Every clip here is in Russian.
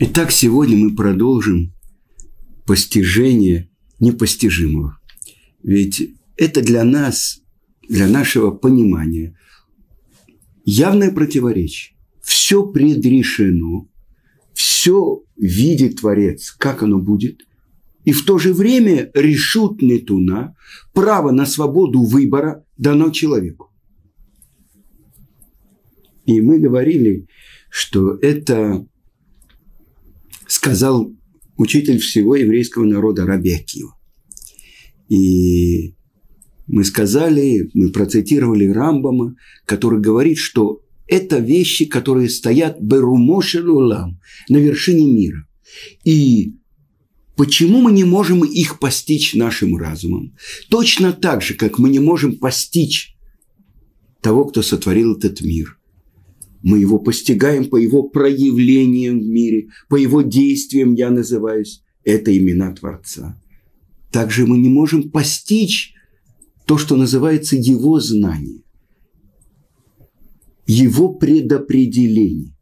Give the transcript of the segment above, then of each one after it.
Итак, сегодня мы продолжим постижение непостижимого. Ведь это для нас, для нашего понимания, явное противоречие. Все предрешено, все видит Творец, как оно будет, и в то же время решут Нетуна, право на свободу выбора дано человеку. И мы говорили, что это сказал учитель всего еврейского народа Раби Акива. И мы сказали, мы процитировали Рамбама, который говорит, что это вещи, которые стоят берумошелулам, на вершине мира. И почему мы не можем их постичь нашим разумом? Точно так же, как мы не можем постичь того, кто сотворил этот мир. Мы его постигаем по его проявлениям в мире, по его действиям я называюсь. Это имена Творца. Также мы не можем постичь то, что называется его знание, его предопределение.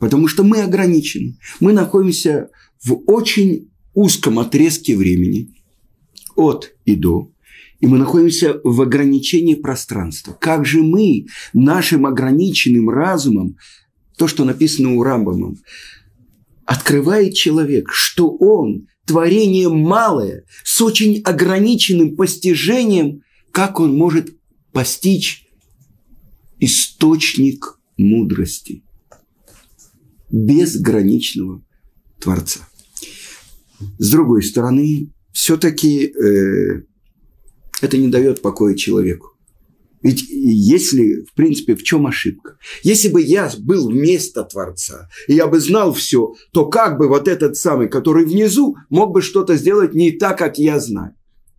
Потому что мы ограничены. Мы находимся в очень узком отрезке времени от и до и мы находимся в ограничении пространства. Как же мы нашим ограниченным разумом, то, что написано у Рамбама, открывает человек, что он творение малое, с очень ограниченным постижением, как он может постичь источник мудрости безграничного Творца. С другой стороны, все-таки э, это не дает покоя человеку. Ведь если, в принципе, в чем ошибка? Если бы я был вместо Творца, и я бы знал все, то как бы вот этот самый, который внизу, мог бы что-то сделать не так, как я знаю?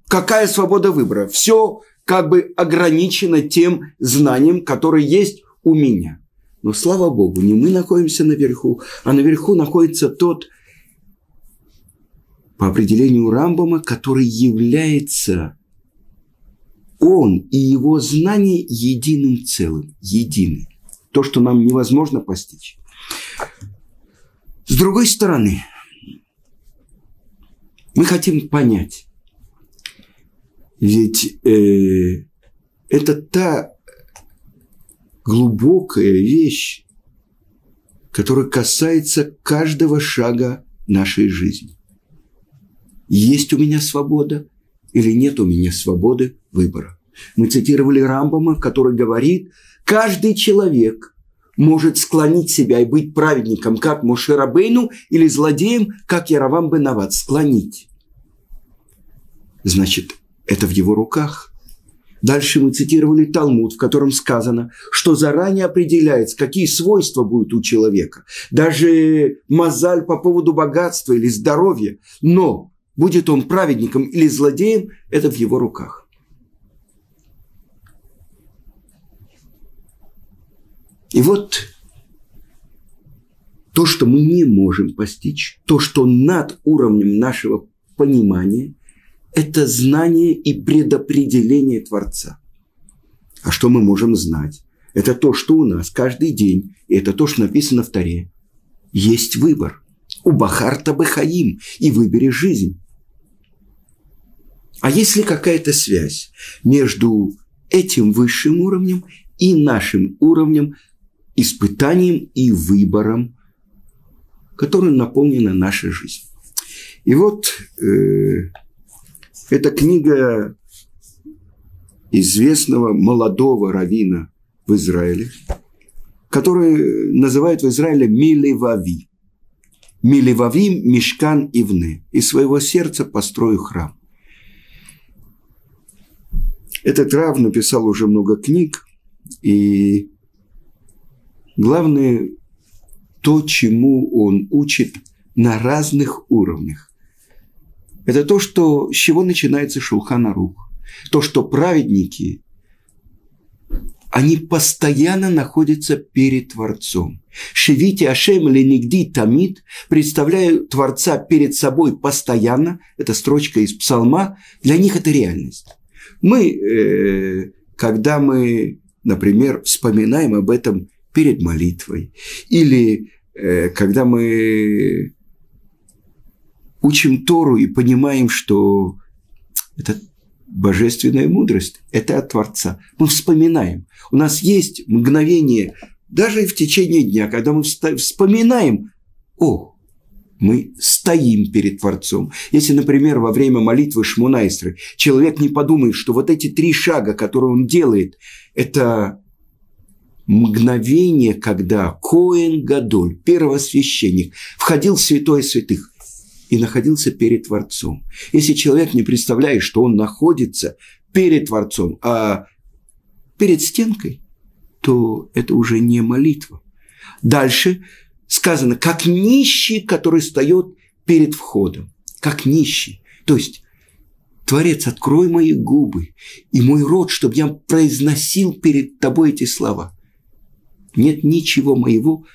Какая свобода выбора? Все как бы ограничено тем знанием, которое есть у меня. Но слава Богу, не мы находимся наверху, а наверху находится тот, по определению Рамбама, который является он и его знание единым целым, едины. То, что нам невозможно постичь. С другой стороны, мы хотим понять, ведь э, это та глубокая вещь, которая касается каждого шага нашей жизни. Есть у меня свобода или нет у меня свободы выбора. Мы цитировали Рамбама, который говорит, каждый человек может склонить себя и быть праведником, как Мошерабейну, или злодеем, как Яровам Бенават, склонить. Значит, это в его руках. Дальше мы цитировали Талмуд, в котором сказано, что заранее определяется, какие свойства будут у человека. Даже мозаль по поводу богатства или здоровья. Но будет он праведником или злодеем, это в его руках. И вот то, что мы не можем постичь, то, что над уровнем нашего понимания, это знание и предопределение Творца. А что мы можем знать? Это то, что у нас каждый день, и это то, что написано в Таре. Есть выбор. У Бахарта Бахаим, и выбери жизнь. А есть ли какая-то связь между этим высшим уровнем и нашим уровнем испытанием и выбором, которым наполнена наша жизнь. И вот э, эта книга известного молодого равина в Израиле, который называют в Израиле Милевави. Милевави Мишкан Ивны. Из своего сердца построю храм. Этот Рав написал уже много книг, и Главное то, чему он учит на разных уровнях. Это то, что, с чего начинается Шулхана Рух. То, что праведники, они постоянно находятся перед Творцом. Шевити Ашем Ленигди Тамид, представляю Творца перед собой постоянно, это строчка из Псалма, для них это реальность. Мы, э, когда мы, например, вспоминаем об этом перед молитвой или э, когда мы учим Тору и понимаем, что это божественная мудрость, это от Творца. Мы вспоминаем. У нас есть мгновение, даже в течение дня, когда мы вспоминаем, о, мы стоим перед Творцом. Если, например, во время молитвы Шмунайстры человек не подумает, что вот эти три шага, которые он делает, это мгновение, когда Коэн Гадоль, первосвященник, входил в святое святых и находился перед Творцом. Если человек не представляет, что он находится перед Творцом, а перед стенкой, то это уже не молитва. Дальше сказано, как нищий, который встает перед входом. Как нищий. То есть, Творец, открой мои губы и мой рот, чтобы я произносил перед тобой эти слова. Нет ничего моего,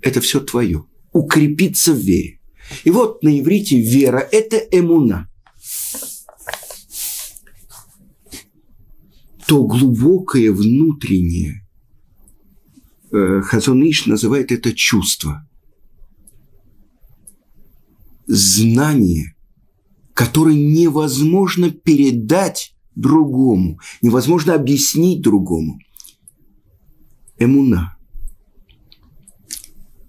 это все твое. Укрепиться в вере. И вот на иврите вера – это эмуна. То глубокое внутреннее, э, Хазуныш называет это чувство. Знание, которое невозможно передать другому, невозможно объяснить другому. Эмуна.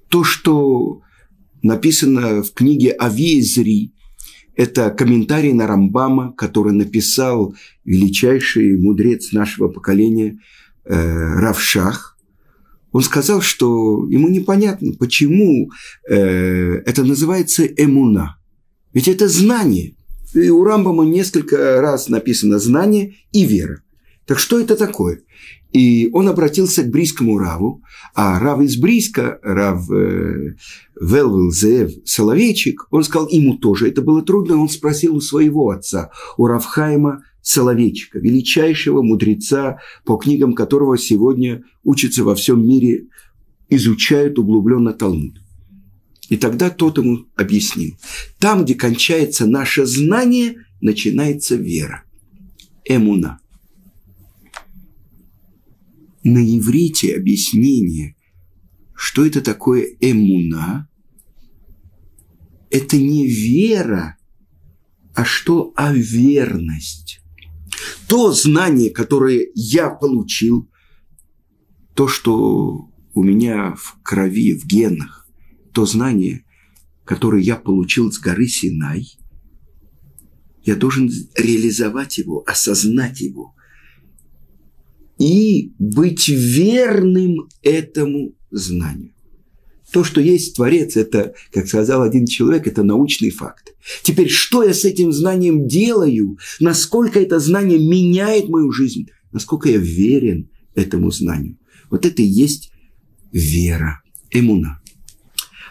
То, что написано в книге Авиезри. Это комментарий на Рамбама, который написал величайший мудрец нашего поколения э, Равшах. Он сказал, что ему непонятно, почему э, это называется эмуна. Ведь это знание. И у Рамбама несколько раз написано знание и вера. Так что это такое? И он обратился к Брийскому Раву, а Рав из Брийска, Рав э, Велвел Зеев Соловейчик, он сказал, ему тоже это было трудно, он спросил у своего отца, у Равхайма Соловейчика, величайшего мудреца, по книгам которого сегодня учатся во всем мире, изучают углубленно Талмуд. И тогда тот ему объяснил. Там, где кончается наше знание, начинается вера. Эмуна – на иврите объяснение, что это такое эмуна, это не вера, а что, а верность. То знание, которое я получил, то, что у меня в крови, в генах, то знание, которое я получил с горы Синай, я должен реализовать его, осознать его и быть верным этому знанию. То, что есть Творец, это, как сказал один человек, это научный факт. Теперь, что я с этим знанием делаю? Насколько это знание меняет мою жизнь? Насколько я верен этому знанию? Вот это и есть вера, эмуна.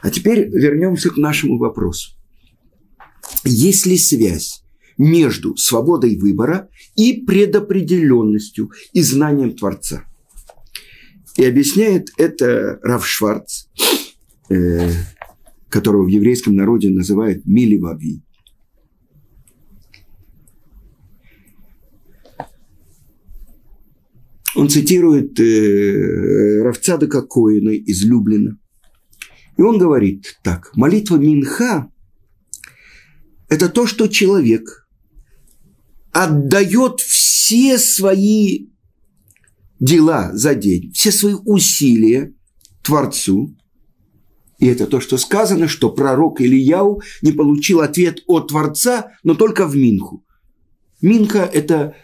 А теперь вернемся к нашему вопросу. Есть ли связь между свободой выбора и предопределенностью и знанием Творца. И объясняет это Рав Шварц, э, которого в еврейском народе называют Миливави. Он цитирует э, Равцадыка Коина из Люблина. И он говорит так. Молитва Минха – это то, что человек – отдает все свои дела за день, все свои усилия Творцу. И это то, что сказано, что пророк Ильяу не получил ответ от Творца, но только в Минху. Минха – это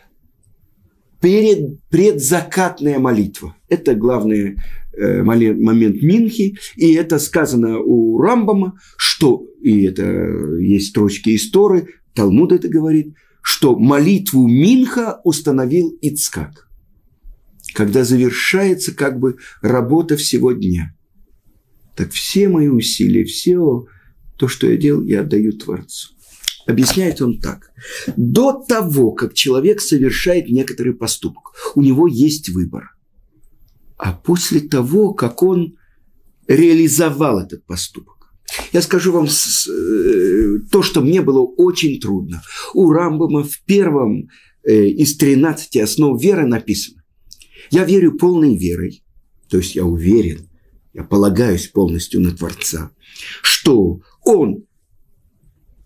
перед, предзакатная молитва. Это главный э, момент Минхи. И это сказано у Рамбама, что, и это есть строчки истории, Талмуд это говорит – что молитву Минха установил Ицкак, когда завершается как бы работа всего дня. Так все мои усилия, все то, что я делал, я отдаю Творцу. Объясняет он так. До того, как человек совершает некоторый поступок, у него есть выбор. А после того, как он реализовал этот поступок, я скажу вам э, то, что мне было очень трудно. У Рамбама в первом э, из 13 основ веры написано. Я верю полной верой, то есть я уверен, я полагаюсь полностью на Творца, что Он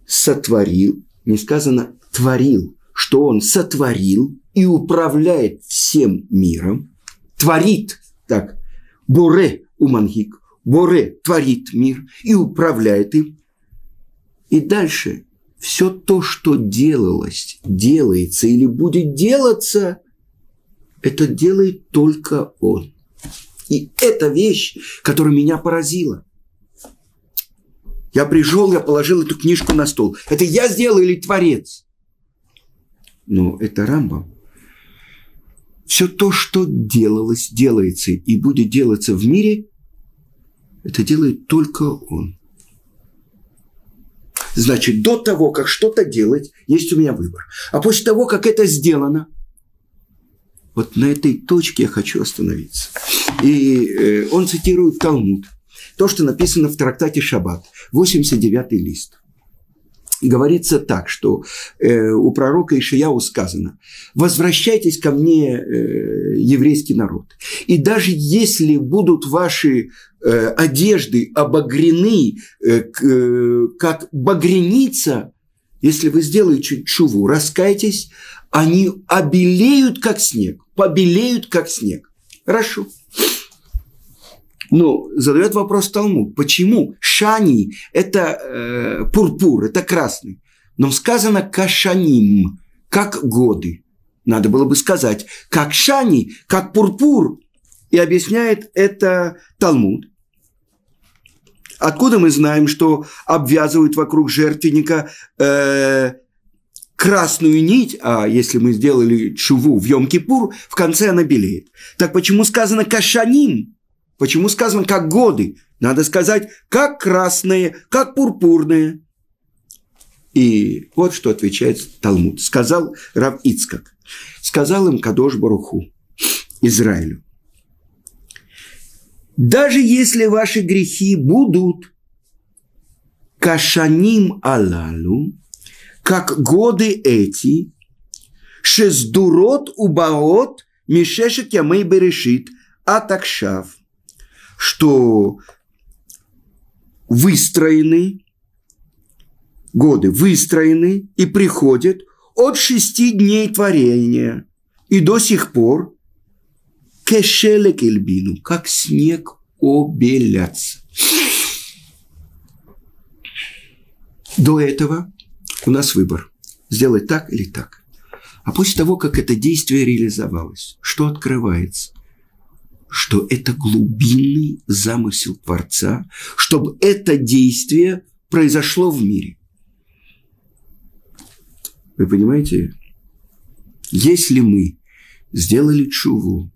сотворил, не сказано творил, что Он сотворил и управляет всем миром, творит, так, Боре Умангик, Боре творит мир и управляет им. И дальше все то, что делалось, делается или будет делаться, это делает только Он. И это вещь, которая меня поразила. Я пришел, я положил эту книжку на стол. Это я сделал или Творец? Но это Рамбам. Все то, что делалось, делается и будет делаться в мире, это делает только Он. Значит, до того, как что-то делать, есть у меня выбор. А после того, как это сделано, вот на этой точке я хочу остановиться. И э, он цитирует Талмуд. То, что написано в трактате Шаббат, 89-й лист. Говорится так, что э, у пророка Ишияу сказано, возвращайтесь ко мне, э, еврейский народ. И даже если будут ваши э, одежды обогрены, э, э, как багреница, если вы сделаете чуву, раскайтесь, они обелеют, как снег, побелеют, как снег. Хорошо. Но задает вопрос Талмуд, почему шани – это э, пурпур, это красный, но сказано кашаним, как годы. Надо было бы сказать, как шани, как пурпур. И объясняет это Талмуд. Откуда мы знаем, что обвязывают вокруг жертвенника э, красную нить, а если мы сделали чуву в Йом-Кипур, в конце она белеет. Так почему сказано кашаним? Почему сказано как годы? Надо сказать как красные, как пурпурные. И вот что отвечает Талмуд. Сказал Рав Ицкак. Сказал им Кадош Баруху, Израилю. Даже если ваши грехи будут кашаним алалу, как годы эти, шездурот убаот мишешет ямей берешит, атакшав – что выстроены, годы выстроены и приходят от шести дней творения и до сих пор кешелек эльбину, как снег обелятся. До этого у нас выбор – сделать так или так. А после того, как это действие реализовалось, что открывается? Что это глубинный замысел Творца, чтобы это действие произошло в мире. Вы понимаете, если мы сделали чуву,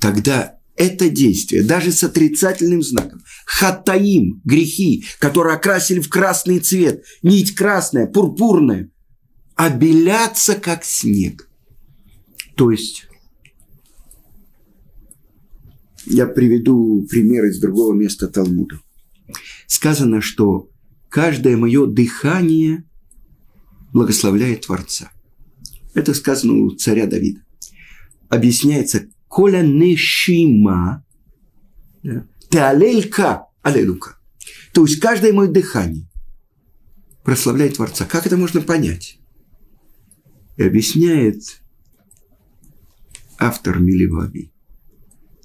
тогда это действие, даже с отрицательным знаком, хатаим, грехи, которые окрасили в красный цвет, нить красная, пурпурная, обелятся как снег. То есть я приведу пример из другого места Талмуда. Сказано, что каждое мое дыхание благословляет Творца. Это сказано у царя Давида. Объясняется, коля нешима, теалелька, алелука. То есть каждое мое дыхание прославляет Творца. Как это можно понять? И объясняет автор Миливави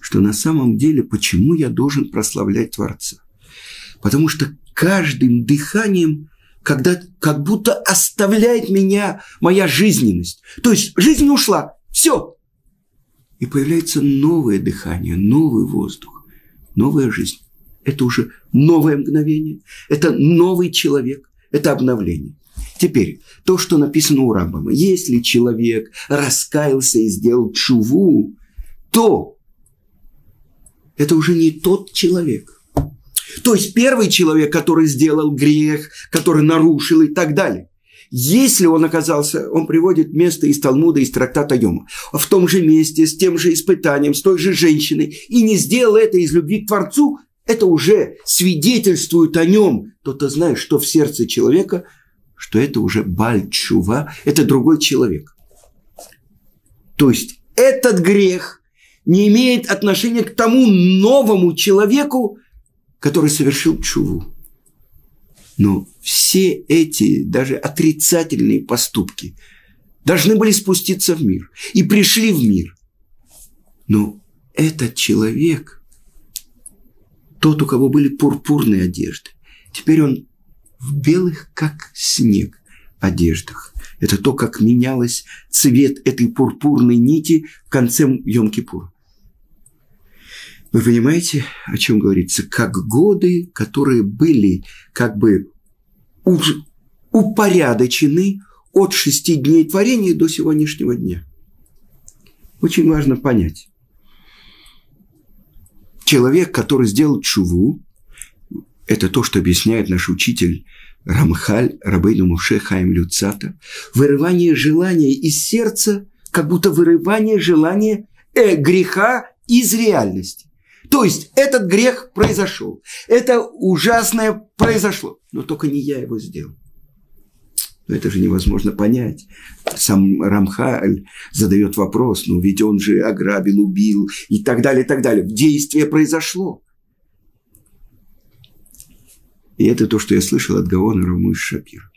что на самом деле почему я должен прославлять Творца? Потому что каждым дыханием когда как будто оставляет меня моя жизненность. То есть жизнь ушла, все. И появляется новое дыхание, новый воздух, новая жизнь. Это уже новое мгновение, это новый человек, это обновление. Теперь, то, что написано у Рамбама. Если человек раскаялся и сделал чуву, то это уже не тот человек. То есть первый человек, который сделал грех, который нарушил и так далее. Если он оказался, он приводит место из Талмуда, из трактата Йома, в том же месте, с тем же испытанием, с той же женщиной, и не сделал это из любви к Творцу, это уже свидетельствует о нем. То-то знает, что в сердце человека, что это уже бальчува, это другой человек. То есть этот грех не имеет отношения к тому новому человеку, который совершил чуву. Но все эти даже отрицательные поступки должны были спуститься в мир и пришли в мир. Но этот человек, тот, у кого были пурпурные одежды, теперь он в белых, как снег, одеждах. Это то, как менялось цвет этой пурпурной нити в конце Йом-Кипура. Вы понимаете, о чем говорится? Как годы, которые были как бы упорядочены от шести дней творения до сегодняшнего дня. Очень важно понять. Человек, который сделал чуву, это то, что объясняет наш учитель Рамхаль, Рабейну Муше Хаим Люцата, вырывание желания из сердца, как будто вырывание желания э, греха из реальности. То есть этот грех произошел, это ужасное произошло, но только не я его сделал. Но это же невозможно понять. Сам Рамхаль задает вопрос, ну ведь он же ограбил, убил и так далее, и так далее. Действие произошло. И это то, что я слышал от Гаона Рамыш Шапира.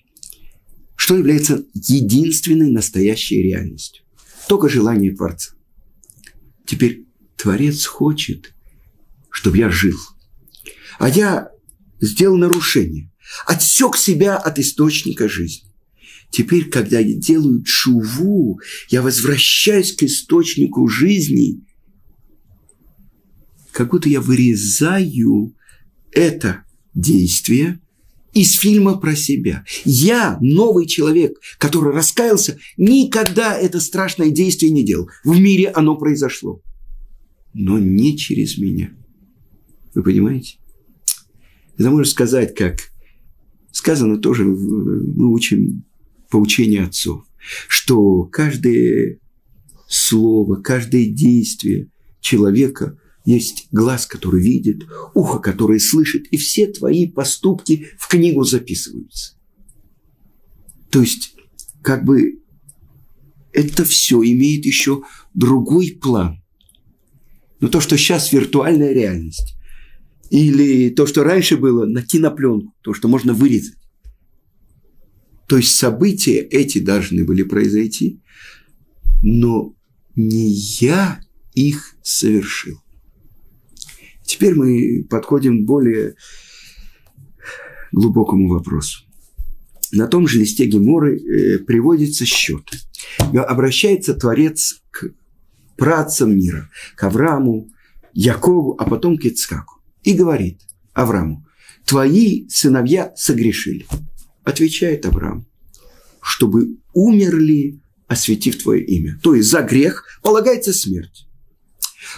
Что является единственной настоящей реальностью? Только желание Творца. Теперь Творец хочет, чтобы я жил. А я сделал нарушение, отсек себя от источника жизни. Теперь, когда я делаю чуву, я возвращаюсь к источнику жизни, как будто я вырезаю это действие из фильма про себя. Я, новый человек, который раскаялся, никогда это страшное действие не делал. В мире оно произошло. Но не через меня. Вы понимаете? Это можно сказать, как сказано тоже, мы учим по учению отцов, что каждое слово, каждое действие человека есть глаз, который видит, ухо, которое слышит, и все твои поступки в книгу записываются. То есть, как бы это все имеет еще другой план. Но то, что сейчас виртуальная реальность, или то, что раньше было на кинопленку, то, что можно вырезать. То есть события эти должны были произойти, но не я их совершил. Теперь мы подходим к более глубокому вопросу. На том же листе Геморы э, приводится счет. Обращается Творец к працам мира, к Аврааму, Якову, а потом к Ицкаку. И говорит Аврааму, твои сыновья согрешили. Отвечает Авраам, чтобы умерли, осветив твое имя. То есть за грех полагается смерть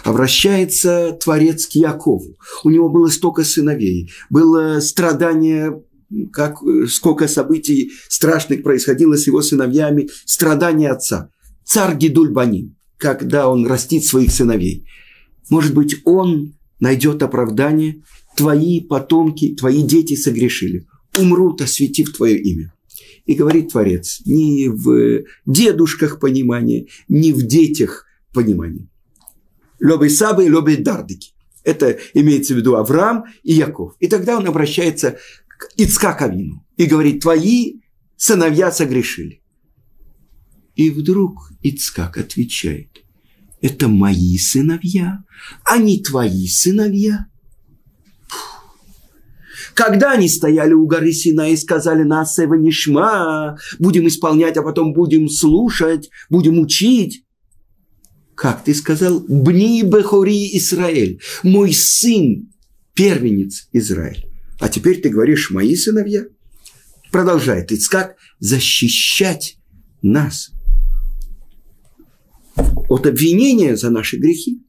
обращается Творец к Якову. У него было столько сыновей, было страдание, как, сколько событий страшных происходило с его сыновьями, страдания отца. Царь Гидульбанин, когда он растит своих сыновей. Может быть, он найдет оправдание, твои потомки, твои дети согрешили, умрут, осветив твое имя. И говорит Творец, не в дедушках понимания, не в детях понимания. Лобей Сабы и Лобей Дардыки. Это имеется в виду Авраам и Яков. И тогда он обращается к Ицкаковину и говорит, твои сыновья согрешили. И вдруг Ицкак отвечает, это мои сыновья, а не твои сыновья. Когда они стояли у горы Сина и сказали нас Нишма, будем исполнять, а потом будем слушать, будем учить, как ты сказал, Бни Бехори Израиль, мой сын, первенец Израиль. А теперь ты говоришь, мои сыновья. Продолжает Ицкак защищать нас от обвинения за наши грехи.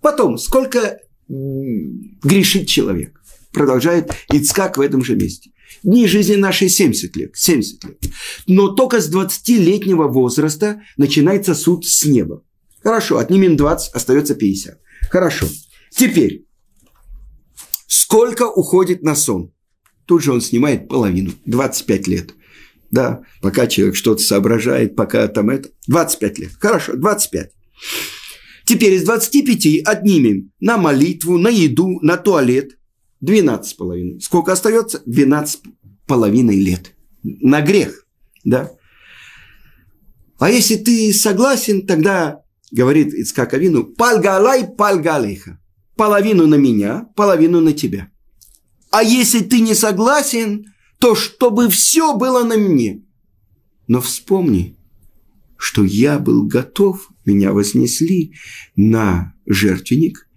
Потом, сколько грешит человек? Продолжает Ицкак в этом же месте. Дни жизни нашей 70 лет, 70 лет. Но только с 20-летнего возраста начинается суд с неба. Хорошо, отнимем 20, остается 50. Хорошо. Теперь, сколько уходит на сон? Тут же он снимает половину, 25 лет. Да, пока человек что-то соображает, пока там это, 25 лет. Хорошо, 25. Теперь из 25 отнимем на молитву, на еду, на туалет. 12 с половиной. Сколько остается? 12 половиной лет. На грех. Да? А если ты согласен, тогда, говорит Ицкак Авину, пальгалай пальгалейха. Половину на меня, половину на тебя. А если ты не согласен, то чтобы все было на мне. Но вспомни, что я был готов, меня вознесли на жертвенник,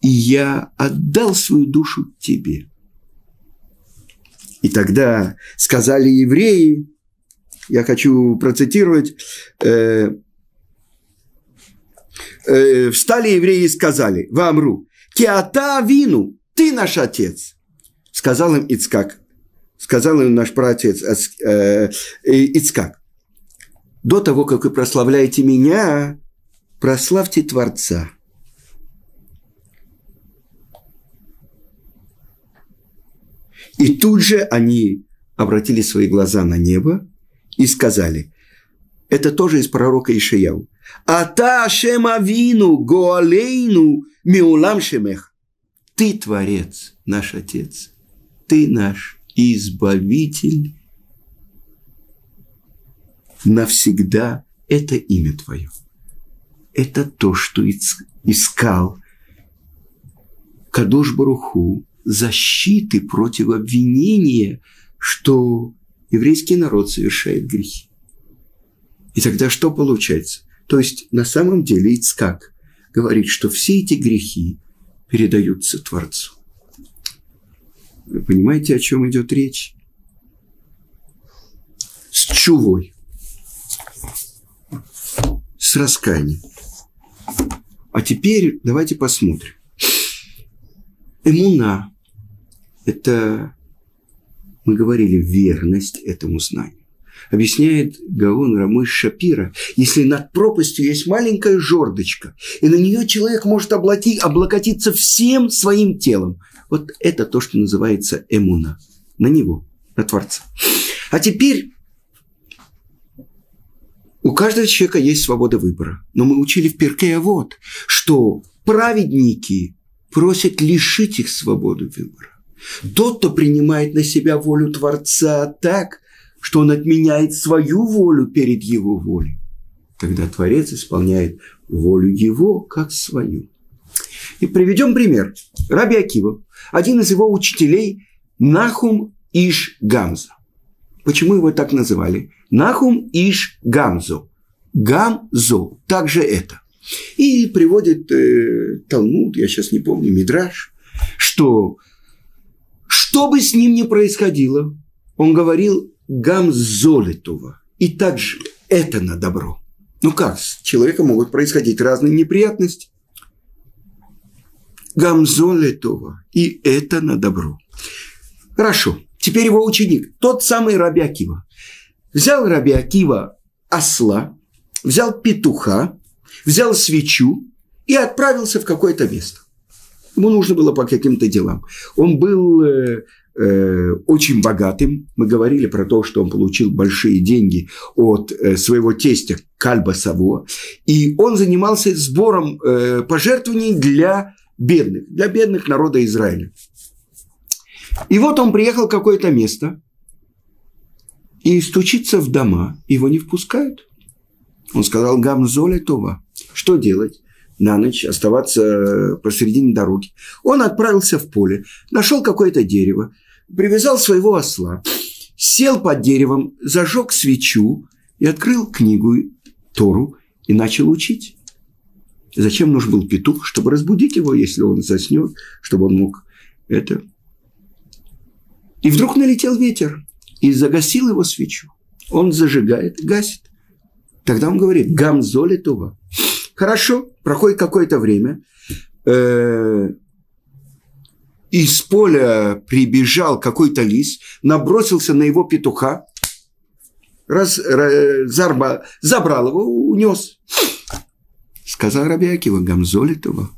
и я отдал свою душу тебе. И тогда сказали евреи, я хочу процитировать, э, э, встали евреи и сказали, Вамру, Киата вину, ты наш отец. Сказал им Ицкак, сказал им наш праотец э, э, Ицкак, до того, как вы прославляете меня, прославьте Творца. И тут же они обратили свои глаза на небо и сказали, это тоже из пророка Ишаяу. Ата Шема Вину Гоалейну Миулам Шемех. Ты Творец, наш Отец. Ты наш Избавитель навсегда. Это имя Твое. Это то, что искал Кадош Баруху защиты против обвинения, что еврейский народ совершает грехи. И тогда что получается? То есть на самом деле Ицкак говорит, что все эти грехи передаются Творцу. Вы понимаете, о чем идет речь? С чувой. С раскаянием. А теперь давайте посмотрим. Эмуна – это, мы говорили, верность этому знанию. Объясняет Гаон Рамыш Шапира, если над пропастью есть маленькая жердочка, и на нее человек может облати, облокотиться всем своим телом, вот это то, что называется эмуна. На него, на Творца. А теперь у каждого человека есть свобода выбора. Но мы учили в Перке вот, что праведники просят лишить их свободы выбора. Тот, кто принимает на себя волю Творца так, что он отменяет свою волю перед его волей, тогда Творец исполняет волю его как свою. И приведем пример. Раби Акива, один из его учителей, Нахум Иш Гамза. Почему его так называли? Нахум Иш Гамзо. Гамзо. Также это. И приводит э, Талмуд, я сейчас не помню, Мидраш, что что бы с ним ни происходило, он говорил Гамзолетова. И также это на добро. Ну как, с человеком могут происходить разные неприятности. Гамзолетова. И это на добро. Хорошо. Теперь его ученик, тот самый Раби Акива. Взял Раби Акива осла, взял петуха, взял свечу и отправился в какое-то место. Ему нужно было по каким-то делам. Он был э, э, очень богатым. Мы говорили про то, что он получил большие деньги от э, своего тестя Кальба Саво. И он занимался сбором э, пожертвований для бедных, для бедных народа Израиля. И вот он приехал в какое-то место и стучится в дома, его не впускают. Он сказал, Гамзоле Това. Что делать? На ночь оставаться посередине дороги. Он отправился в поле, нашел какое-то дерево, привязал своего осла, сел под деревом, зажег свечу и открыл книгу Тору и начал учить. Зачем нужен был петух? Чтобы разбудить его, если он заснет, чтобы он мог это. И вдруг налетел ветер и загасил его свечу. Он зажигает, гасит. Тогда он говорит, гамзоли това. Хорошо, проходит какое-то время. Э, из поля прибежал какой-то лис, набросился на его петуха, раз, раз, забрал его, унес. Сказал Рабиакива, Гамзолитова.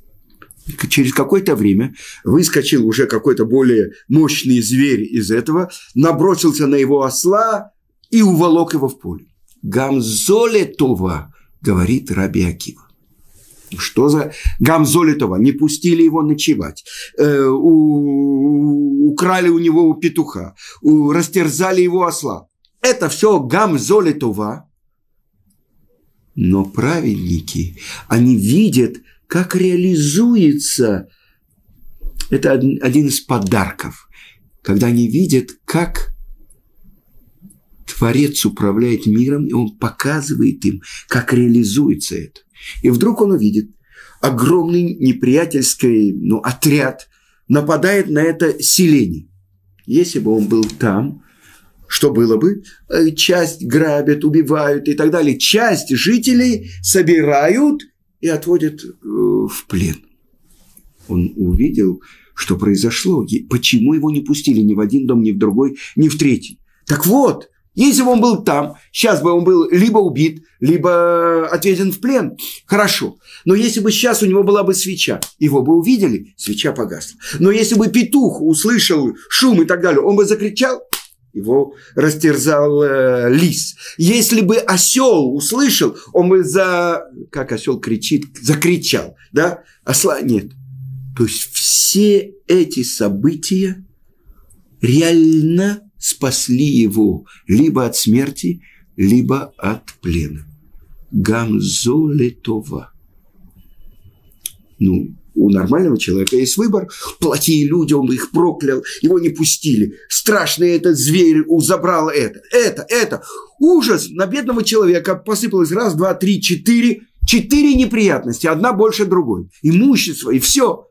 Через какое-то время выскочил уже какой-то более мощный зверь из этого, набросился на его осла и уволок его в поле. Гамзолетова, говорит Раби. Что за Гамзолитова? Не пустили его ночевать. Э, у, украли у него петуха. У, растерзали его осла. Это все Гамзолитова. Но праведники, они видят, как реализуется это один из подарков, когда они видят, как Творец управляет миром, и он показывает им, как реализуется это. И вдруг он увидит, огромный неприятельский ну, отряд нападает на это селение. Если бы он был там, что было бы? Э, часть грабят, убивают и так далее. Часть жителей собирают и отводят э, в плен. Он увидел, что произошло, почему его не пустили ни в один дом, ни в другой, ни в третий. Так вот, если бы он был там, сейчас бы он был либо убит, либо отведен в плен. Хорошо. Но если бы сейчас у него была бы свеча, его бы увидели, свеча погасла. Но если бы петух услышал шум и так далее, он бы закричал, его растерзал э, лис. Если бы осел услышал, он бы за... Как осел кричит? Закричал. Да? Осла нет. То есть все эти события реально спасли его либо от смерти, либо от плена. Гамзолетова. Ну, у нормального человека есть выбор. Плохие люди, он их проклял, его не пустили. Страшный этот зверь забрал это, это, это. Ужас на бедного человека посыпалось раз, два, три, четыре. Четыре неприятности, одна больше другой. Имущество и все.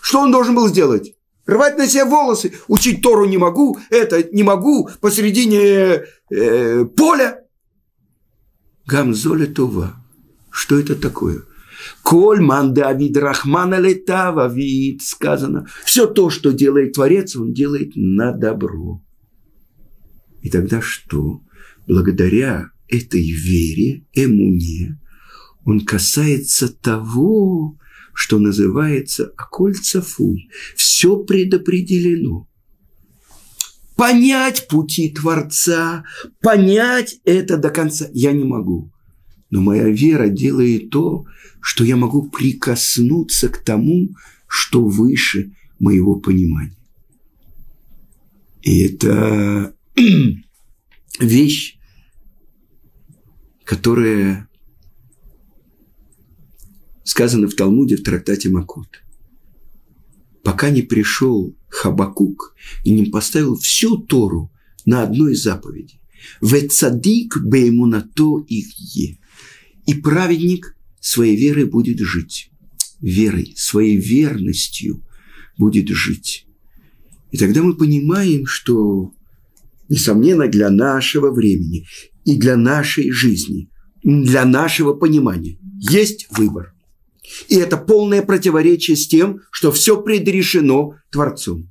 Что он должен был сделать? Рвать на себе волосы, учить Тору не могу, это не могу, посередине э, поля. Гамзоля Това. Что это такое? Коль ман Давид Рахмана летава вид, сказано. Все то, что делает Творец, он делает на добро. И тогда что? Благодаря этой вере, эмуне, он касается того, что называется окольцафуй. Все предопределено. Понять пути Творца, понять это до конца я не могу. Но моя вера делает то, что я могу прикоснуться к тому, что выше моего понимания. И это вещь, которая сказано в Талмуде в трактате Макот. Пока не пришел Хабакук и не поставил всю Тору на одной заповеди. Вецадик беймунато их е. И праведник своей верой будет жить. Верой, своей верностью будет жить. И тогда мы понимаем, что, несомненно, для нашего времени и для нашей жизни, для нашего понимания есть выбор – и это полное противоречие с тем, что все предрешено Творцом.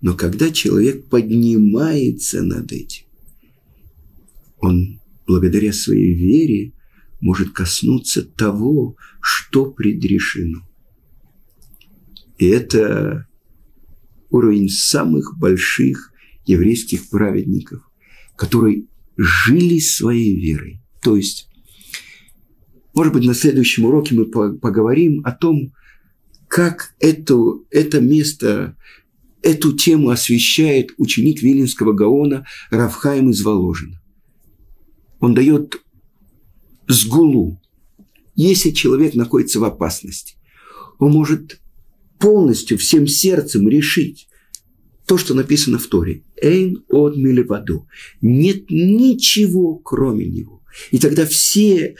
Но когда человек поднимается над этим, он благодаря своей вере может коснуться того, что предрешено. И это уровень самых больших еврейских праведников, которые жили своей верой. То есть может быть, на следующем уроке мы поговорим о том, как эту, это место, эту тему освещает ученик Виленского Гаона Равхаим из Воложина. Он дает сгулу. Если человек находится в опасности, он может полностью, всем сердцем решить то, что написано в Торе. Эйн от милеваду. Нет ничего, кроме него. И тогда все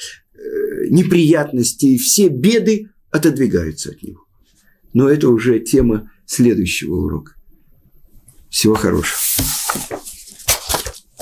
неприятности и все беды отодвигаются от него. Но это уже тема следующего урока. Всего хорошего.